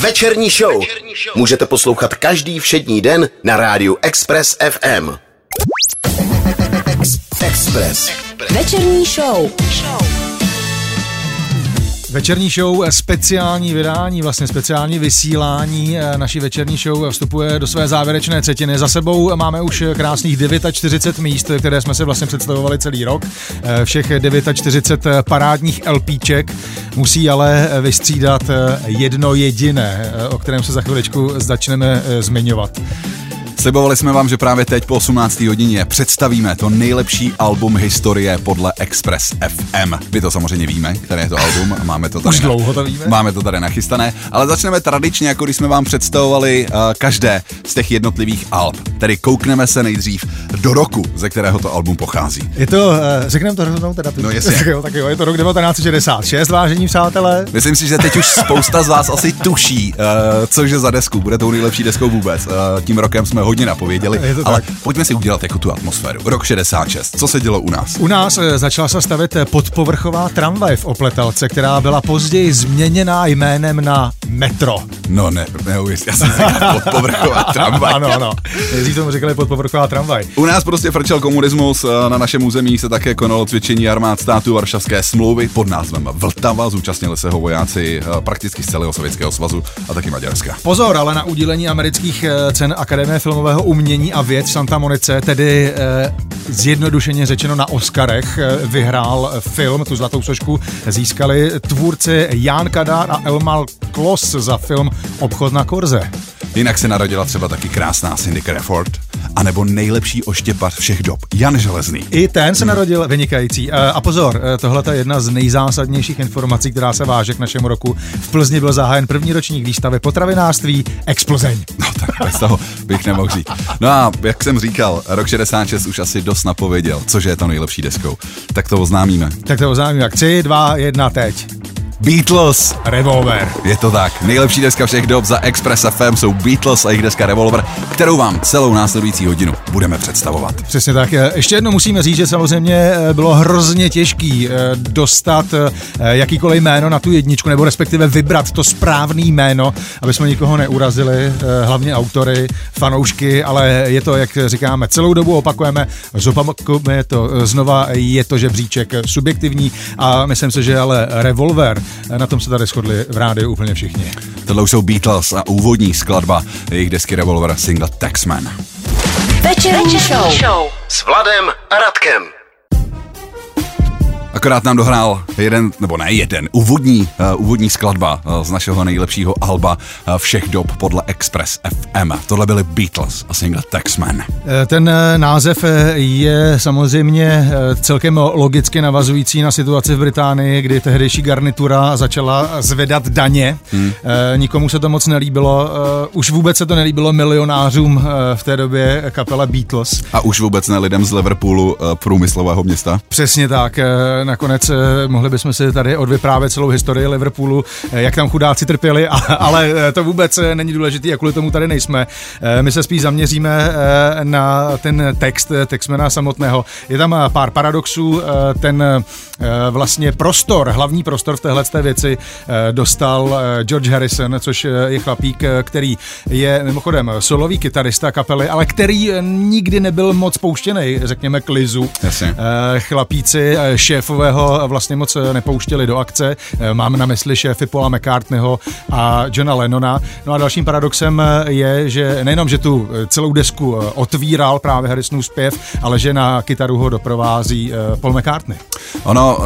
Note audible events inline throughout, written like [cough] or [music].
Večerní show. Můžete poslouchat každý všední den na rádiu Express FM. Express. Večerní show. Večerní show, eh, speciální vydání, vlastně speciální vysílání eh, naší večerní show vstupuje do své závěrečné třetiny. Za sebou máme už krásných 49 míst, které jsme si vlastně představovali celý rok. Eh, Všech 49 parádních LPček musí ale vystřídat jedno jediné, o kterém se za chviličku začneme zmiňovat. Slibovali jsme vám, že právě teď po 18. hodině představíme to nejlepší album historie podle Express FM. Vy to samozřejmě víme, které je to album, máme to tady, Už dlouho to víme. máme to tady nachystané, ale začneme tradičně, jako když jsme vám představovali uh, každé z těch jednotlivých alb. Tedy koukneme se nejdřív do roku, ze kterého to album pochází. Je to, eh, řekneme to rovnou teda. No jasně. Tak [laughs] jo, tak jo, je to rok 1966, vážení přátelé. Myslím si, že teď už spousta z vás asi tuší, uh, cože za desku, bude tou nejlepší deskou vůbec. Uh, tím rokem jsme hodně napověděli, Je to ale tak. pojďme si udělat jako tu atmosféru. Rok 66, co se dělo u nás? U nás eh, začala se stavět eh, podpovrchová tramvaj v Opletalce, která byla později změněná jménem na metro. No ne, neuvěř, já jsem říkal [laughs] podpovrchová tramvaj. Ano, ano. Nejdřív tomu říkali podpovrchová tramvaj. U nás prostě frčel komunismus, eh, na našem území se také konalo cvičení armád států Varšavské smlouvy pod názvem Vltava, zúčastnili se ho vojáci prakticky z celého Sovětského svazu a taky Maďarska. Pozor, ale na udělení amerických cen Akademie filmového umění a věd v Santa Monice, tedy eh, zjednodušeně řečeno na Oscarech, eh, vyhrál film, tu zlatou sošku získali tvůrci Jan Kadár a Elmal Klos za film Obchod na Korze. Jinak se narodila třeba taky krásná Cindy Crawford, anebo nejlepší oštěpař všech dob, Jan Železný. I ten se narodil vynikající. Eh, A pozor, tohle je jedna z nejzásadnějších informací, která se váže k našemu roku. V Plzni byl zahájen první ročník výstavy potravinářství Explozeň. No tak bez toho bych nemohl říct. No a jak jsem říkal, rok 66 už asi dost napověděl, cože je to nejlepší deskou. Tak to oznámíme. Tak to oznámím jak 3, 2, 1, teď. Beatles! Revolver. Je to tak. Nejlepší deska všech dob za Express FM jsou Beatles a jejich deska Revolver, kterou vám celou následující hodinu budeme představovat. Přesně tak. Eh, Ještě jednou musíme říct, že samozřejmě eh, bylo hrozně těžký eh, dostat jakýkoliv jméno na tu jedničku, nebo respektive vybrat to správné jméno, aby jsme nikoho neurazili, hlavně autory, fanoušky, ale je to, jak říkáme, celou dobu opakujeme, zopakujeme to znova, je to žebříček subjektivní a myslím si, že ale Revolver, na tom se tady shodli v rádiu úplně všichni. Tohle už jsou Beatles a úvodní skladba jejich desky Revolver single Taxman. Večerní show. S Vladem a Radkem. Akorát nám dohrál jeden, nebo ne jeden, úvodní, uh, úvodní skladba uh, z našeho nejlepšího alba uh, všech dob podle Express FM. Tohle byly Beatles a single Taxman. Ten název je samozřejmě celkem logicky navazující na situaci v Británii, kdy tehdejší garnitura začala zvedat daně. Hmm. Nikomu se to moc nelíbilo. Už vůbec se to nelíbilo milionářům v té době kapela Beatles. A už vůbec ne lidem z Liverpoolu, uh, průmyslového města. Přesně tak. Nakonec eh, mohli bychom si tady odvyprávět celou historii Liverpoolu, eh, jak tam chudáci trpěli, ale eh, to vůbec není důležitý a kvůli tomu tady nejsme. My se spíš zaměříme na ten text Texmana samotného. Je tam pár paradoxů. Ten vlastně prostor, hlavní prostor v téhle té věci dostal George Harrison, což je chlapík, který je mimochodem solový kytarista kapely, ale který nikdy nebyl moc pouštěný, řekněme, k Lizu. Jasně. Chlapíci eh, šéfového vlastně moc eh, nepouštěli do akce. Eh, Mám na mysli šéfy Paula McCartneyho a Johna Lennona. No a dalším paradoxem eh, je, že nejenom, že tu celou desku otvíral právě Harrisonův zpěv, ale že na kytaru ho doprovází Paul McCartney. Ono,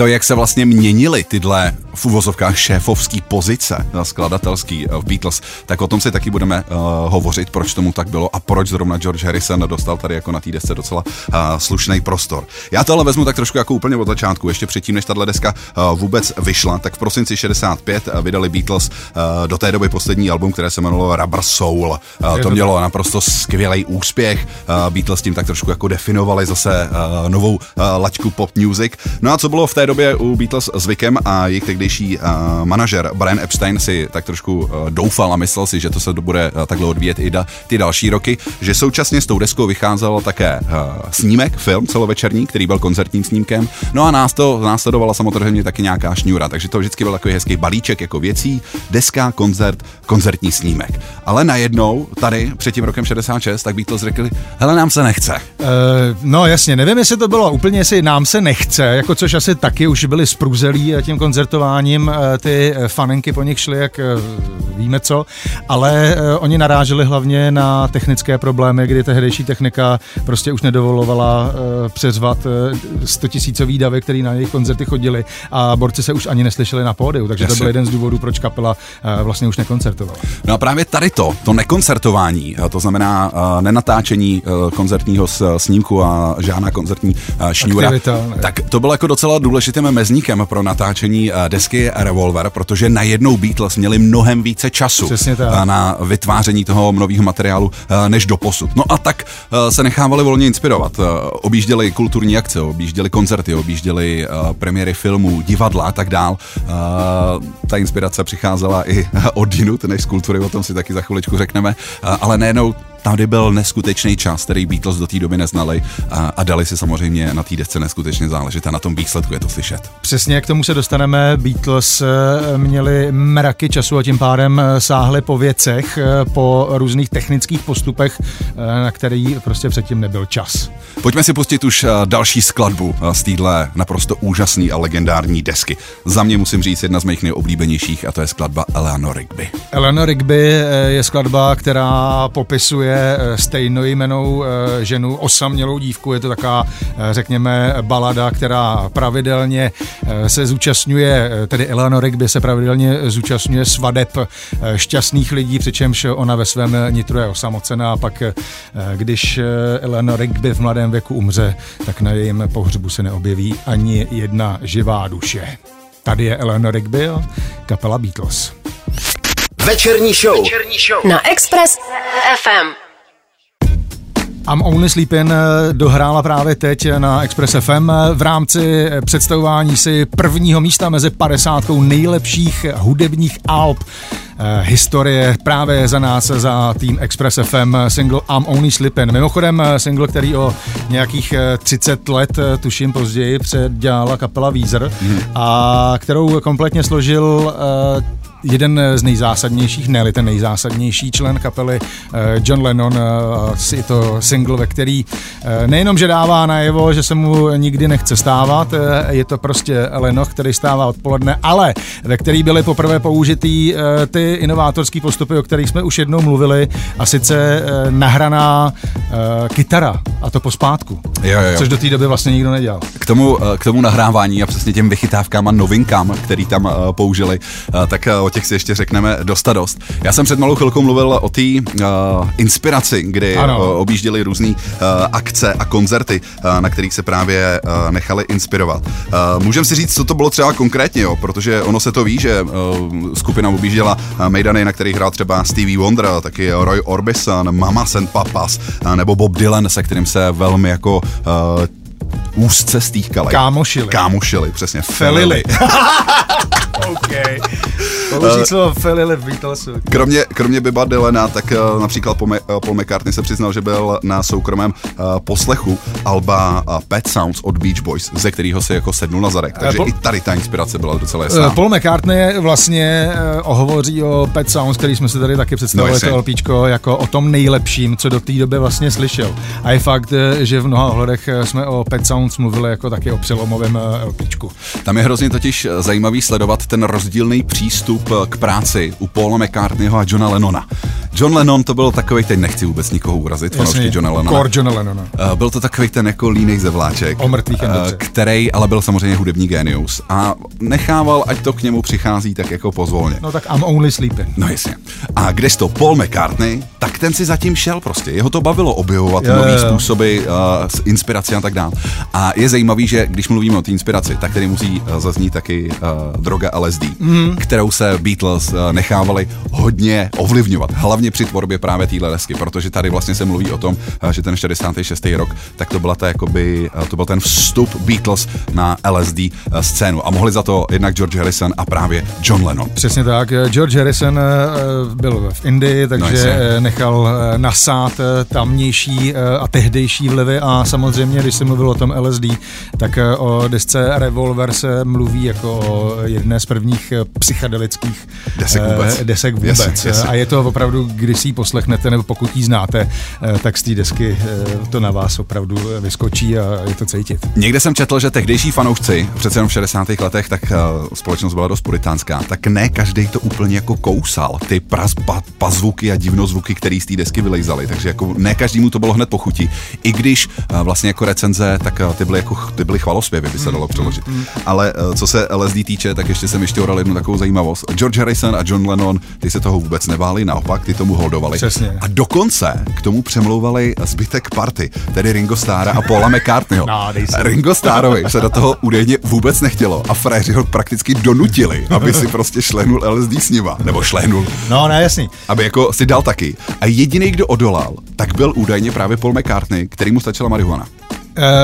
to, jak se vlastně měnily tyhle v uvozovkách šéfovský pozice eh, skladatelský v Beatles, tak o tom si taky budeme uh, hovořit, proč tomu tak bylo a proč zrovna George Harrison dostal tady jako na té desce docela uh, slušný prostor. Já to ale vezmu tak trošku jako úplně od začátku, ještě předtím, než tahle deska uh, vůbec vyšla, tak v prosinci 65 uh, vydali Beatles uh, do té doby poslední album, které se jmenovalo Rubber Soul. To mělo naprosto skvělý úspěch. Beatles tím tak trošku jako definovali zase novou laťku pop music. No a co bylo v té době u Beatles zvykem a jejich někdejší uh, manažer Brian Epstein si tak trošku doufal a myslel si, že to se bude takhle odvíjet i da, ty další roky, že současně s tou deskou vycházel také snímek, film celovečerní, který byl koncertním snímkem, no a nás to následovala samozřejmě taky nějaká šňůra, takže to vždycky byl takový hezký balíček jako věcí, deska, koncert, koncertní snímek. Ale najednou tady před tím rokem 66, tak Beatles řekli, hele, nám se nechce. Uh, no jasně, nevím, jestli to bylo úplně, jestli nám se nechce, jako což asi taky už byli spruzelí tím koncertováním, ty fanenky po nich šly, jak víme co, ale oni naráželi hlavně na technické problémy, kdy tehdejší technika prostě už nedovolovala přezvat 100 tisícový davy, který na jejich koncerty chodili a borci se už ani neslyšeli na pódiu, takže Jasně. to byl jeden z důvodů, proč kapela vlastně už nekoncertovala. No a právě tady to, to nekoncertování, to znamená nenatáčení koncertního snímku a žádná koncertní šňůra, Aktivita, tak to bylo jako docela důležitým mezníkem pro natáčení desky Revolver, protože najednou Beatles měli mnohem více času na vytváření toho nového materiálu než do posud. No a tak se nechávali volně inspirovat. Objížděli kulturní akce, objížděli koncerty, objížděli premiéry filmů, divadla a tak dál. Ta inspirace přicházela i [laughs] od jinut než z kultury, o tom si taky za chviličku řekneme, ale nejenom tady byl neskutečný čas, který Beatles do té doby neznali a, a dali si samozřejmě na té desce neskutečně záležet a na tom výsledku je to slyšet. Přesně k tomu se dostaneme. Beatles eh, měli mraky času a tím pádem eh, sáhli po věcech, eh, po různých technických postupech, na který prostě předtím nebyl čas. Pojďme si pustit už další skladbu z téhle naprosto úžasné a legendární desky. Za mě musím říct jedna z mých nejoblíbenějších a to je skladba Eleanor Rigby. Eleanor Rigby je skladba, která popisuje je eh, stejnojmenou eh, ženu, osamělou dívku. Je to taková, eh, řekněme, balada, která pravidelně se zúčastňuje, tedy Eleanor Rigby se pravidelně zúčastňuje svadeb šťastných lidí, přičemž ona ve svém nitru je osamocená a pak, když Eleanor Rigby v mladém věku umře, tak na jejím pohřbu se neobjeví ani jedna živá duše. Tady je Eleanor Rigby, kapela Beatles. Večerní show. Večerní show. Na Express FM. I'm Only Sleeping eh, dohrála právě teď na Express FM eh, v rámci eh, představování si prvního místa mezi 50 nejlepších hudebních alb historie právě za nás, za tým Express FM single I'm Only Sleeping. Mimochodem single, který o nějakých 30 let, tuším později, předdělala kapela Weezer hmm. a kterou kompletně složil jeden z nejzásadnějších, ne ten nejzásadnější člen kapely eh, John Lennon, eh, je to single, ve který eh, nejenom, že dává najevo, že se mu nikdy nechce stávat, je to prostě Lenoch, který stává odpoledne, ale ve který byly poprvé použitý ty inovátorský postupy, o kterých jsme už jednou mluvili, a sice nahraná kytara, a to pospátku, jo, jo, jo. což do té doby vlastně nikdo nedělal. K tomu, k tomu nahrávání a přesně těm vychytávkám a novinkám, který tam použili, tak o těch si ještě řekneme dosta dost. Já jsem před malou chvilkou mluvil o té uh, inspiraci, kdy uh, objížděli různé uh, akce a koncerty, uh, na kterých se právě uh, nechali inspirovat. Uh, Můžeme si říct, co to bylo třeba konkrétně, jo? protože ono se to ví, že uh, skupina objížděla uh, mejdany, na kterých hrál třeba Stevie Wonder, taky Roy Orbison, Mama and Papas, uh, nebo Bob Dylan, se kterým se velmi jako uh, úzce stýkali. Kámošili. Kámošili, přesně. Felili. [laughs] OK. Použít slovo Felili v Beatlesu. Kromě, kromě Biba Dylana, tak uh, například Paul, uh, Paul McCartney se přiznal, že byl na soukromém poslechu Alba Pet Sounds od Beach Boys, ze kterého se jako sednul na zadek. Takže uh, i tady ta inspirace byla docela jasná. Paul McCartney vlastně uh, hovoří o Pet Sounds, který jsme si tady taky představili, no, to LPčko, jako o tom nejlepším, co do té doby vlastně slyšel. A je fakt, že v mnoha ohledech jsme o Pet Sounds mluvili jako taky o přelomovém LPčku. Tam je hrozně totiž zajímavý sledovat ten rozdílný přístup k práci u Paula McCartneyho a Johna Lennona. John Lennon to byl takový, teď nechci vůbec nikoho urazit, fanoušky Johna Lennona. Kor Johna Lennona. Byl to takový ten jako línej zevláček, o mrtvých který ale byl samozřejmě hudební genius a nechával, ať to k němu přichází tak jako pozvolně. No tak I'm only sleeping. No jasně. A když to Paul McCartney, tak ten si zatím šel prostě. Jeho to bavilo objevovat nové způsoby, uh, inspirace a tak dále. A je zajímavý, že když mluvíme o té inspiraci, tak tady musí uh, zaznít taky uh, droga LSD, mm. kterou se Beatles uh, nechávali hodně ovlivňovat. Hlavně při tvorbě právě téhle desky, protože tady vlastně se mluví o tom, eh, že ten 66. rok, tak to byla ta jakoby, eh, to byl ten vstup Beatles na LSD eh, scénu a mohli za to jednak George Harrison a právě John Lennon. Přesně tak. George Harrison eh, byl v Indii, takže No, eh, nechal eh, nasát eh, tamnější eh, a tehdejší vlivy a samozřejmě, když se mluvil o tom LSD, tak eh, o desce Revolver se mluví jako o jedné z prvních eh, psychedelických Desek eh, vůbec. desek vůbec. Jasně, jasně. A je to opravdu, když si ji poslechnete, nebo pokud ji znáte, tak z té desky to na vás opravdu vyskočí a je to cítit. Někde jsem četl, že tehdejší fanoušci, přece jenom v 60. letech, tak společnost byla dost puritánská, tak ne každý to úplně jako kousal, ty pras, pa, pazvuky a divnozvuky, který z té desky vylejzaly, takže jako ne každému to bylo hned po chuti. I když vlastně jako recenze, tak ty byly, jako, ty byly chvalospěvy, by se dalo přeložit. Ale uh, co se LSD týče, tak ještě jsem ještě oral jednu takovou zajímavost. George Harrison a John Lennon, ty se toho vůbec nebáli, naopak, ty tomu holdovali. Přesně. A dokonce k tomu přemlouvali zbytek party, tedy Ringo Starra a Paula McCartneyho. [laughs] No. Ringo Starrovi se do toho údajně vůbec nechtělo a fréři ho prakticky donutili, aby si prostě šlehnul LSD s nima, nebo šlehnul, No, ne, jasný. aby jako si dal taky. A jediný, kdo odolal, tak byl údajně právě Paul McCartney, který mu stačila marihuana.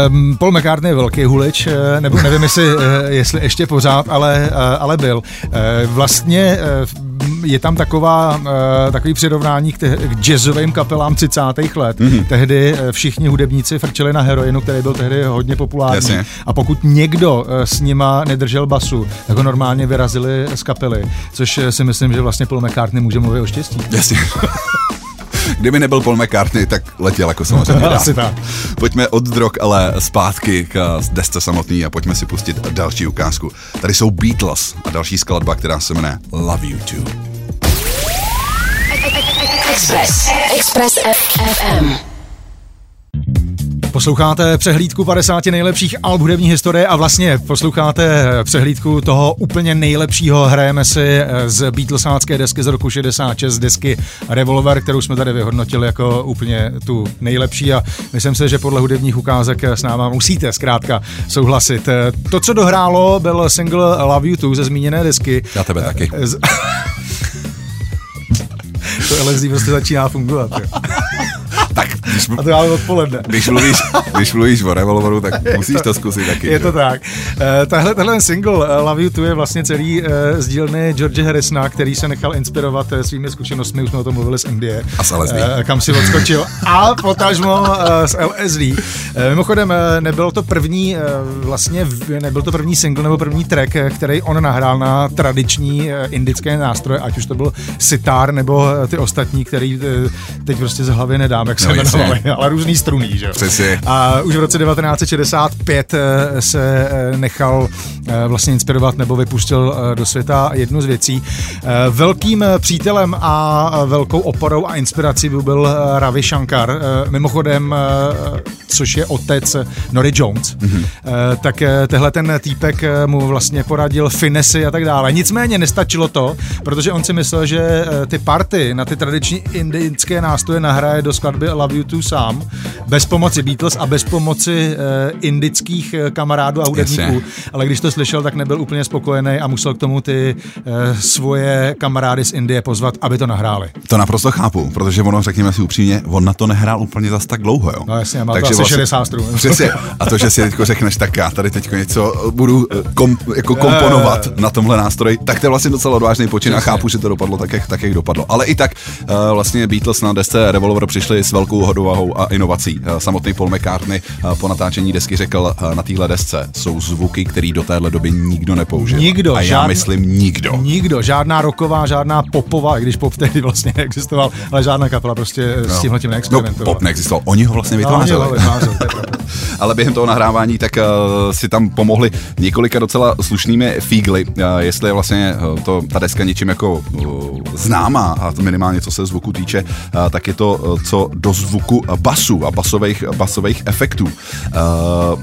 Um, Paul McCartney je velký hulič, eh, nebo nevím, jestli, eh, jestli ještě pořád, ale, eh, ale byl. Vlastně je tam taková, takový přirovnání k, te- k jazzovým kapelám 30. let. Mhm. Mm-hmm. Tehdy eh, všichni hudebníci frčeli na heroinu, který byl tehdy hodně populární. Jasně. A pokud někdo s nima nedržel basu, tak ho normálně vyrazili z kapely, což si myslím, že vlastně Paul McCartney může mluvit o štěstí. Jasně. [laughs] Kdyby nebyl Paul McCartney, tak letěl jako samozřejmě. [laughs] Asi tak. Pojďme od drog, ale zpátky k eh, desce samotný a pojďme si pustit další ukázku. Tady jsou Beatles a další skladba, která se jmenuje Love You Too. Express. Express FM. Posloucháte přehlídku 50 nejlepších alb hudební historie a vlastně posloucháte přehlídku toho úplně nejlepšího. Hrajeme si eh, z Beatlesácké desky z roku 66, desky Revolver, kterou jsme tady vyhodnotili jako úplně tu nejlepší a myslím si, že podle hudebních ukázek s náma musíte zkrátka souhlasit. Eh, To, co dohrálo, byl single Love You Too ze zmíněné desky. Já tebe taky. Z... [laughs] to LSD prostě začíná fungovat. [laughs] když, A to máme odpoledne. když, mluvíš, když mluvíš o revolveru, tak [laughs] musíš to zkusit taky. Je že? to tak. Eh, Tahle, tenhle single eh, Love You Too je vlastně celý eh, z dílny George Harrisona, který se nechal inspirovat svými zkušenostmi, už jsme o tom mluvili z Indie. A z LSD. Kam si odskočil. [laughs] A potažmo eh, z LSD. Mimochodem, nebyl to první, vlastně nebyl to první single nebo první track, který on nahrál na tradiční indické nástroje, ať už to byl sitar nebo ty ostatní, který teď prostě z hlavy nedám, jak se No, jasně. Jmenovali, [laughs] ale různý struný, že jo. Přesně. A už v roce 1965 eh, se eh, nechal eh, vlastně inspirovat nebo vypustil do světa jednu z věcí. Velkým přítelem a velkou oporou a inspirací by byl Ravi Shankar. Mimochodem, což je otec Nori Jones. Mm-hmm. Tak eh, tehle ten týpek mu vlastně poradil finesy a tak dále. Nicméně nestačilo to, protože on si myslel, že ty party na ty tradiční indické nástroje nahraje do skladby Love You Too sám, bez pomoci Beatles a bez pomoci eh, indických eh, kamarádů a hudebníků. Jasně. Ale když to slyšel, tak nebyl úplně spokojený a musel k tomu ty eh, svoje kamarády z Indie pozvat, aby to nahráli. To naprosto chápu, protože ono, řekněme si upřímně, on na to nehrál úplně zas tak dlouho, jo. No jasně, má to asi 60 strun. [laughs] Přesně. A to, že si teďko řekneš, tak já tady teďko něco budu kom, jako komponovat na tomhle nástroji, tak to je vlastně docela odvážný počin a chápu, že to dopadlo tak, jak, tak, jak dopadlo. Ale i tak eh, vlastně Beatles na desce Revolver přišli s velkou hodovahou a inovací. Eh, Samotný Paul McCartney eh, po natáčení desky řekl eh, na téhle desce jsou zvuky, které do téhle doby nikdo nepoužil. Nikdo, A já žádný- myslím nikdo. Nikdo, žádná roková, žádná popová, i když pop tehdy vlastně neexistoval, ale žádná kapela prostě no. s tímhle tím No, neexperimentovala. pop neexistoval. Oni ho vlastně No, vytvářeli. pravda. [laughs] Ale během toho nahrávání tak uh, si tam pomohli několika docela slušnými fígly, uh, jestli je vlastně uh, to, ta deska něčím jako uh, známá, a minimálně co se zvuku týče, uh, tak je to uh, co do zvuku basu a basových, basových efektů. Uh,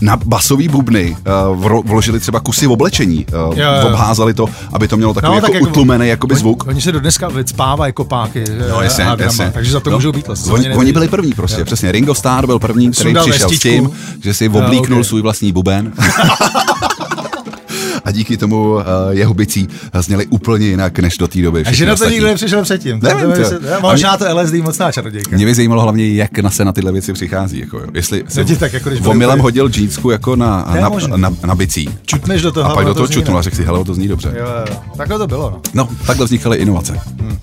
na basový bubny uh, vložili třeba kusy oblečení, uh, Jo, jo. obházali to, aby to mělo takový no, jako tak utlumený jakoby zvuk. Oni se do dneska vycpávají kopáky No, jasně, a drama, jasně. takže za to no, můžou Beatles. Oni, oni byli první prostě, Jo. přesně. Ringo Starr byl první, který Sundal přišel vestičku. s tím, že si Jo, oblíknul ok. svůj vlastní buben. [laughs] a díky tomu uh, jeho bicí zněly úplně jinak než do té doby. A že na to nikdo nepřišel předtím. Nevím, to, to. to, možná to LSD mocná čarodějka. Mě by zajímalo hlavně, jak na se na tyhle věci přichází. Jako, jo. Jestli ti tak jako, když omylem hodil džínsku jako na, na, možný. na, na, bicí. Čutneš do toho. A pak do toho čutnul a řekl si, hele, to zní dobře. Jo. Takhle to bylo, no. No, takhle vznikaly inovace.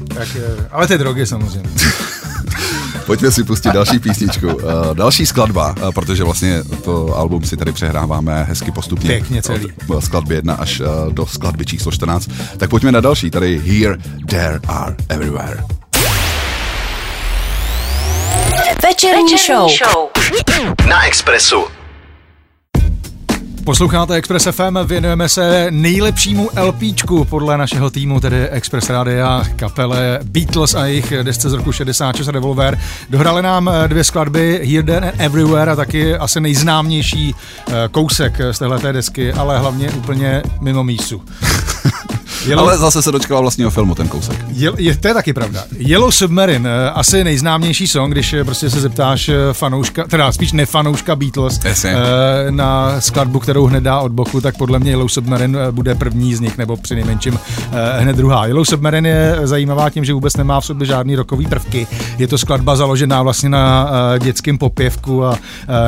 Tak, eh, ale ty drogy samozřejmě. [laughs] Pojďme si pustit další písničku. Uh, další skladba, uh, protože vlastně to album si tady přehráváme hezky postupně. Pěkně celý. Od skladby 1 až uh, do skladby číslo 14. Tak pojďme na další. Tady Here, There Are Everywhere. Večerní show. Na Expressu. Posloucháte Express FM, věnujeme se nejlepšímu LPčku podle našeho týmu, tedy Express Radia, kapele Beatles a jejich desce z roku 66 Revolver. Dohrali nám eh, dvě skladby Here, There and Everywhere a taky asi nejznámější eh, kousek z téhleté desky, ale hlavně úplně mimo mísu. [laughs] Yellow, Ale zase se dočkala vlastního filmu ten kousek. je, je, to je taky pravda. Yellow Submarine, eh, asi nejznámější song, když eh, prostě se zeptáš eh, fanouška, teda spíš nefanouška Beatles Jasně. na skladbu, kterou hned dá od boku, tak podle mě Yellow Submarine bude první z nich, nebo při nejmenším hned druhá. Yellow Submarine je zajímavá tím, že vůbec nemá v sobě žádný rokový prvky. Je to skladba založená vlastně na dětském popěvku a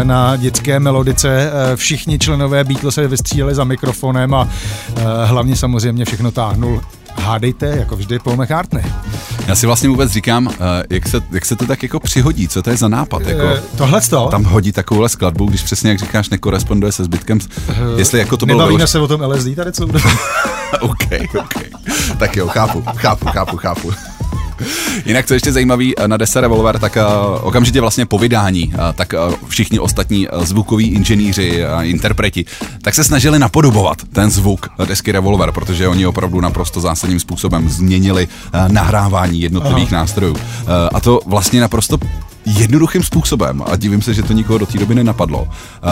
na dětské melodice. Všichni členové Beatles se vystřídali za mikrofonem a hlavně samozřejmě všechno táhnul Hádejte, jako vždy, Paul McCartney. Já si vlastně vůbec říkám, uh, jak se, jak se to tak jako přihodí, co to je za nápad? Jako, Eh, Tohle to? tam hodí takovouhle skladbu, když přesně jak říkáš, nekoresponduje se zbytkem. Jestli jako to bylo Nebavíme se o tom LSD tady celou dobu. OK, OK. Tak jo, chápu, chápu, chápu, chápu. [laughs] Jinak, co ještě zajímavý, na Desa Revolver, tak uh, okamžitě vlastně po vydání, uh, tak všichni ostatní zvukoví inženýři a interpreti, tak se snažili napodobovat ten zvuk desky Revolver, protože oni opravdu naprosto zásadním způsobem změnili nahrávání jednotlivých Aha. nástrojů. A to vlastně naprosto jednoduchým způsobem a divím se, že to nikoho do té doby nenapadlo. Uh,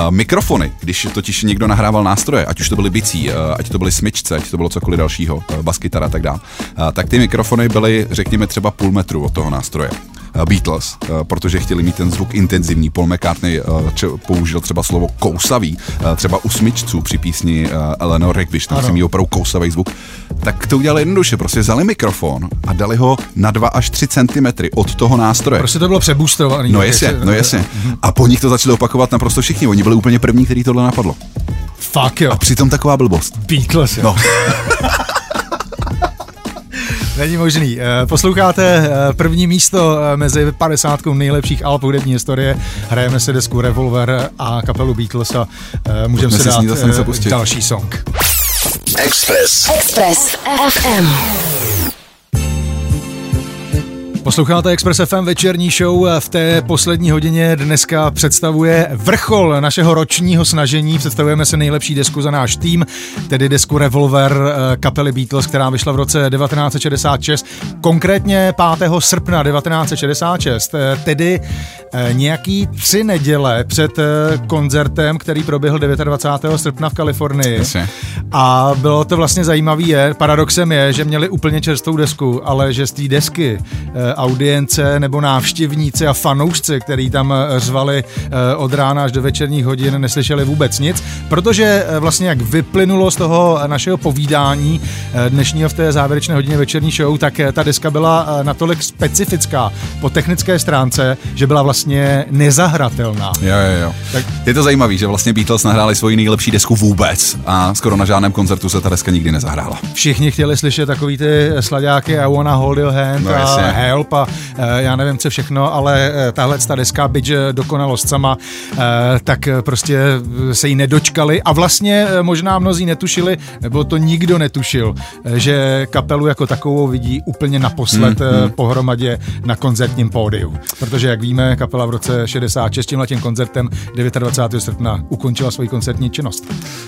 mikrofony, když totiž někdo nahrával nástroje, ať už to byly bicí, uh, ať to byly smyčce, ať to bylo cokoliv dalšího, uh, baskytara a tak dále, uh, tak ty mikrofony byly, řekněme, třeba půl metru od toho nástroje. Uh, Beatles, uh, protože chtěli mít ten zvuk intenzivní. Paul McCartney če- použil třeba slovo kousavý, třeba u smyčců při písni Eleanor Rigby, tam si mít opravdu kousavý zvuk. Tak to udělali jednoduše, prostě vzali mikrofon a dali ho na 2 až 3 cm od toho nástroje. Prostě to bylo přeboostovaný. No tak jasně, no jasně. A po nich to začali opakovat naprosto všichni. Oni byli úplně první, který tohle napadlo. Fuck jo. A přitom taková blbost. Beatles, jo. No, [laughs] Není možný. Eh, Posloucháte eh, první místo eh, mezi 50 nejlepších alb hudební historie. Hrajeme si desku Revolver a kapelu Beatles a můžeme Pojďme si si s dát další song. Express. Express FM. Posloucháte Express FM večerní show. V té poslední hodině dneska představuje vrchol našeho ročního snažení. Představujeme se nejlepší desku za náš tým, tedy desku Revolver eh, kapely Beatles, která vyšla v roce 1966, konkrétně 5. srpna 1966, eh, tedy eh, nějaký tři neděle před koncertem, který proběhl 29. srpna v Kalifornii. A bylo to vlastně zajímavé paradoxem je, že měli úplně čerstvou desku, ale že z té desky audience nebo návštěvníci a fanoušci, který tam eh, řvali eh, od rána až do večerních hodin, neslyšeli vůbec nic, protože eh, vlastně jak vyplynulo z toho našeho povídání dnešního v té závěrečné hodině večerní show, tak ta deska byla natolik specifická po technické stránce, že byla vlastně nezahratelná. jo, jo, jo. Tak- Tak... Je to zajímavé, že vlastně Beatles nahráli svoji nejlepší desku vůbec a skoro na žádném koncertu se ta deska nikdy nezahrála. Všichni chtěli slyšet takový ty sladáky I wanna hold your hand No, a jasně. help a eh, já nevím co všechno, ale eh, tahle ta deska, byť že dokonalost sama, eh, tak eh, prostě eh, se jí nedočkali a vlastně eh, možná mnozí netušili, nebo to nikdo netušil, eh, že kapelu jako takovou vidí úplně naposled Hmm, mm, pohromadě na koncertním pódiu. Protože jak víme, kapela v roce 66 tímhle tím koncertem 29. srpna ukončila svoji koncertní činnost.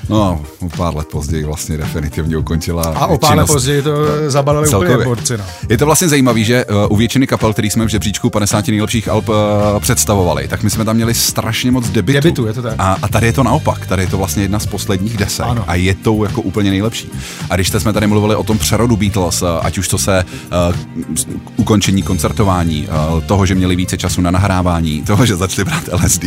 No, o pár let později vlastně definitivně ukončila A o pár let později to zabalili úplně Celkově. borci. No. Je to vlastně zajímavé, že uh, většiny kapel, který jsme v žebříčku 50 nejlepších alb uh, představovali, tak my jsme tam měli strašně moc debitů. Debitů, je to tak. A, a tady je to naopak, tady je to vlastně jedna z posledních desek Ano. a je to jako úplně nejlepší. A když jsme tady mluvili o tom přerodu Beatles, uh, ať už to se uh, ukončení koncertování, uh, toho, že měli více času na nahrávání, toho, že začali brát LSD,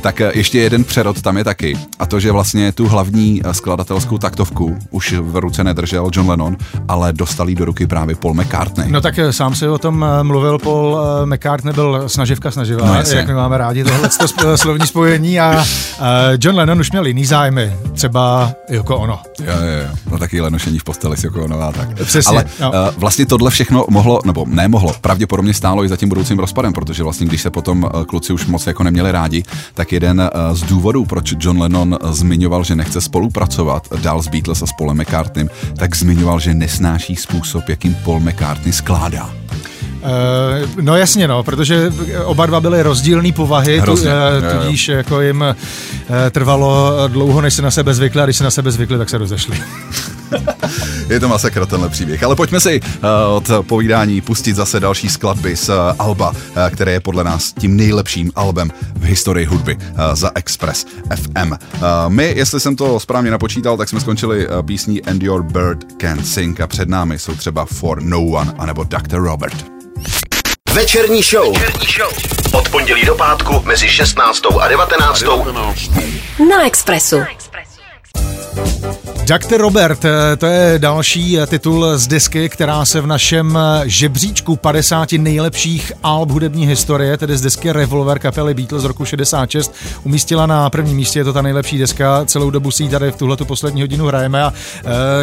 tak ještě jeden přerod tam je taky. A to, že vlastně tu hlavní skladatelskou taktovku už v ruce nedržel John Lennon, ale dostal jí do ruky právě Paul McCartney. No tak eh, sám si o tom eh, mluvil, Paul eh, McCartney byl snaživka snaživá, No, jasně. jak my máme rádi tohle [laughs] slovní spojení a eh, John Lennon už měl jiný zájmy, třeba jako ono. Jo, jo, jo. No taky lenošení v posteli si jako nová tak. Přesně, Ale uh, vlastně tohle všechno mohlo, nebo nemohlo, pravděpodobně stálo i za tím budoucím rozpadem, protože vlastně když se potom kluci už moc jako neměli rádi, tak jeden z důvodů, proč John Lennon zmiňoval, že nechce spolupracovat dál s Beatles a s Paulem McCartneym, tak zmiňoval, že nesnáší způsob, jakým Paul McCartney skládá. Eh, no jasně, no, protože oba dva byly rozdílné povahy, tu, Hrozně, eh, jo, jo. tudíž jako jim eh, trvalo dlouho, než se na sebe zvykli a když se na sebe zvykli, tak se rozešli. [laughs] Je to masakra tenhle příběh. Ale pojďme si uh, od povídání pustit zase další skladby z uh, Alba, uh, které je podle nás tím nejlepším albem v historii hudby uh, za Express FM. Uh, my, jestli jsem to správně napočítal, tak jsme skončili uh, písní And Your Bird Can Sing a před námi jsou třeba For No One anebo Dr. Robert. Večerní show. Večerní show. Od pondělí do pátku mezi 16. a 19. Na Expressu. Dr. Robert, eh, to je další eh, titul z desky, která se v našem eh, žebříčku 50 nejlepších alb hudební historie, tedy z desky Revolver kapely Beatles z roku 66, umístila na prvním místě. Je to ta nejlepší deska, celou dobu si ji tady v tuhle poslední hodinu hrajeme a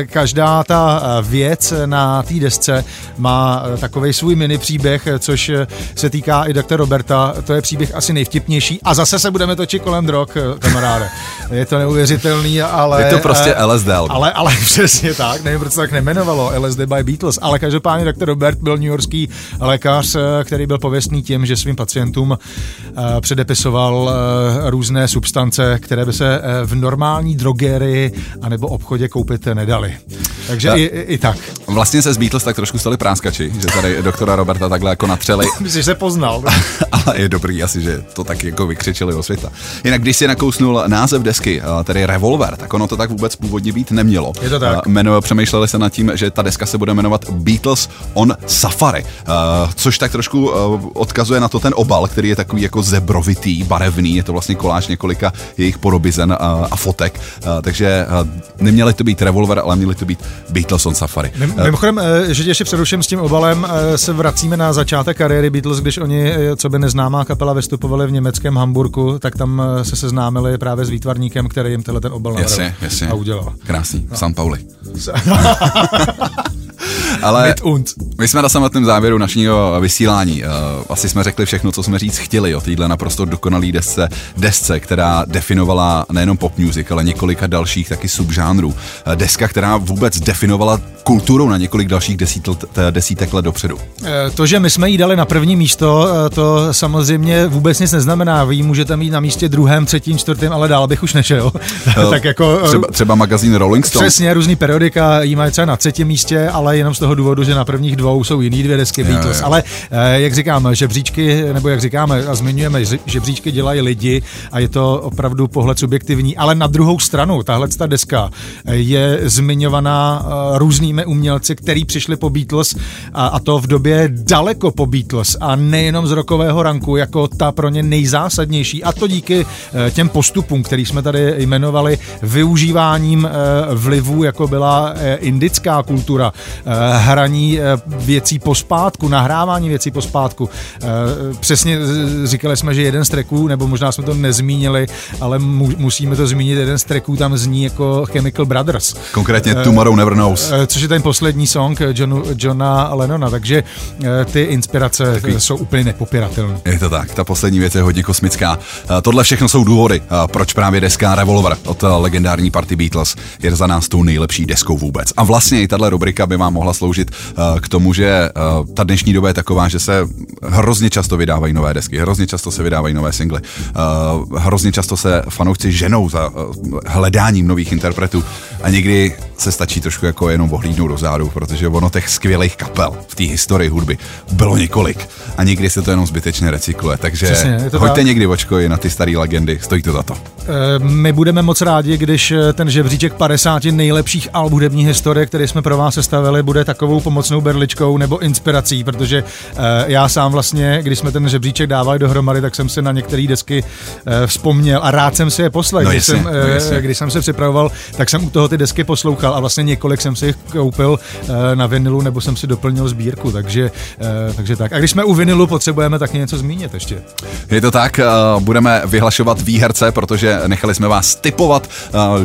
každá ta věc na té desce má takový svůj mini příběh, což se týká i Dr. Roberta. To je příběh asi nejvtipnější a zase se budeme točit kolem drog, kamaráde. Je to neuvěřitelný, ale... Je to prostě LSD album. ale, ale [laughs] přesně tak, nevím, proč se tak nemenovalo LSD by Beatles, ale každopádně Dr. Robert byl newyorský lékař, eh, který byl pověstný tím, že svým pacientům eh, předepisoval eh, různé substance, které by se v normální drogerii anebo obchodě koupit nedali. Takže Ta- i, i, tak. Vlastně se z Beatles tak trošku stali práskači, že tady doktora Roberta takhle jako natřeli [laughs] Myslíš, že se poznal? [laughs] ale je dobrý asi, že to tak jako vykřičeli o světa. Jinak když si nakousnul název desky, a tedy Revolver, tak ono to tak vůbec původně být nemělo. Je to tak. A Jmeno, přemýšleli se nad tím, že ta deska se bude jmenovat Beatles on Safari, a, což tak trošku odkazuje na to ten obal, který je takový jako zebrovitý, barevný, je to vlastně koláž několika jejich podobizen a, fotek, takže neměli to být Revolver, ale měli to být Beatles on Safari. Mim- Mimochodem, eh, že tě ještě přeruším s tím obalem, eh, se vracíme na začátek kariéry Beatles, když oni, eh, co by neznámá kapela, vystupovali v německém Hamburku, tak tam eh, se seznámili právě s výtvarníkem, který jim tenhle ten obal navrhl Jasně, jasně. a udělal. Krásný, v San Pauli. Ale my jsme na samotném závěru našeho vysílání. Eh, Asi jsme řekli všechno, co jsme říct chtěli o téhle naprosto dokonalý desce, desce, která definovala nejenom pop music, ale několika dalších taky subžánrů. Eh, Deska, která vůbec definovala kulturu na několik dalších desítek, desítek let dopředu. Eh, To, že my jsme jí dali na první místo, eh, to samozřejmě vůbec nic neznamená. Vy ji můžete mít na místě druhém, třetím, čtvrtém, ale dál bych už nešel. [laughs] tak jako eh, Třeba, třeba magazín Rolling Stone. Přesně, různý periodika jí mají třeba na třetím místě, ale jenom z toho důvodu, že na prvních dvou jsou jiný dvě desky Beatles. jo. Ale eh, jak říkám, žebříčky, nebo jak říkáme a zmiňujeme, že- žebříčky dělají lidi a je to opravdu pohled subjektivní. Ale na druhou stranu, tahle ta deska eh, je zmiňovaná eh, různými umělci, který přišli po Beatles a, a to v době daleko po Beatles a nejenom z rokového ranku, jako ta pro ně nejzásadnější. A to díky těm postupům, který jsme tady jmenovali, využíváním vlivů, jako byla indická kultura, hraní eh, věcí pospátku, nahrávání věcí pospátku. Eh, Přesně říkali jsme, že jeden z tracků, nebo možná jsme to nezmínili, ale mu, musíme to zmínit, jeden z tracků tam zní jako Chemical Brothers. Konkrétně Tomorrow Never Knows. Eh, Což je ten poslední song eh, Johnu, Johna Lennona, takže eh, ty inspirace Takový. jsou úplně nepopiratelné. Je to tak, ta poslední věc je hodně kosmická. Eh, Tohle všechno jsou důvody, eh, proč právě deska Revolver od eh, legendární party Beatles je za nás tou nejlepší deskou vůbec. A vlastně i tahle rubrika by vám mohla sloužit uh, k tomu, že uh, ta dnešní doba je taková, že se hrozně často vydávají nové desky, hrozně často se vydávají nové singly, uh, hrozně často se fanoušci ženou za hledáním nových interpretů a někdy se stačí trošku jako jenom ohlídnout do zádu, protože ono těch skvělých kapel v té historii hudby bylo několik a někdy se to jenom zbytečně recykluje, takže Přesně, hoďte tak. někdy očko i na ty staré legendy, stojí to za to. Eh, my budeme moc rádi, když eh, ten žebříček 50 nejlepších alb hudební historie, který jsme pro vás sestavili, bude takovou pomocnou berličkou nebo inspirací, protože eh, já sám vlastně, když jsme ten žebříček dávali dohromady, tak jsem se na některé desky vzpomněl a rád jsem si je poslech. No když, jsem, no když jsem se připravoval, tak jsem u toho ty desky poslouchal a vlastně několik jsem si jich koupil na vinilu nebo jsem si doplnil sbírku, takže, takže tak. A když jsme u vinilu, potřebujeme taky něco zmínit ještě. Je to tak, budeme vyhlašovat výherce, protože nechali jsme vás typovat,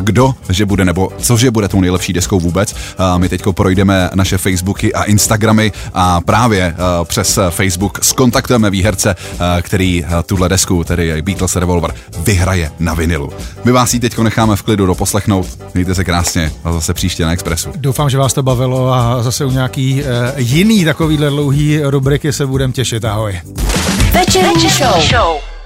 kdo že bude nebo co že bude tou nejlepší deskou vůbec. My teď projdeme naše Facebooky a Instagramy a právě přes Facebook skontaktujeme výherce, který tuhle desku, tedy Beatles Revolver, vyhraje na vinilu. My vás ji teď necháme v klidu doposlechnout. Mějte se krásně a zase příště na Expressu. Doufám, že vás to bavilo a zase u nějaký jiný takovýhle dlouhý rubriky se budeme těšit. Ahoj. Večerní show.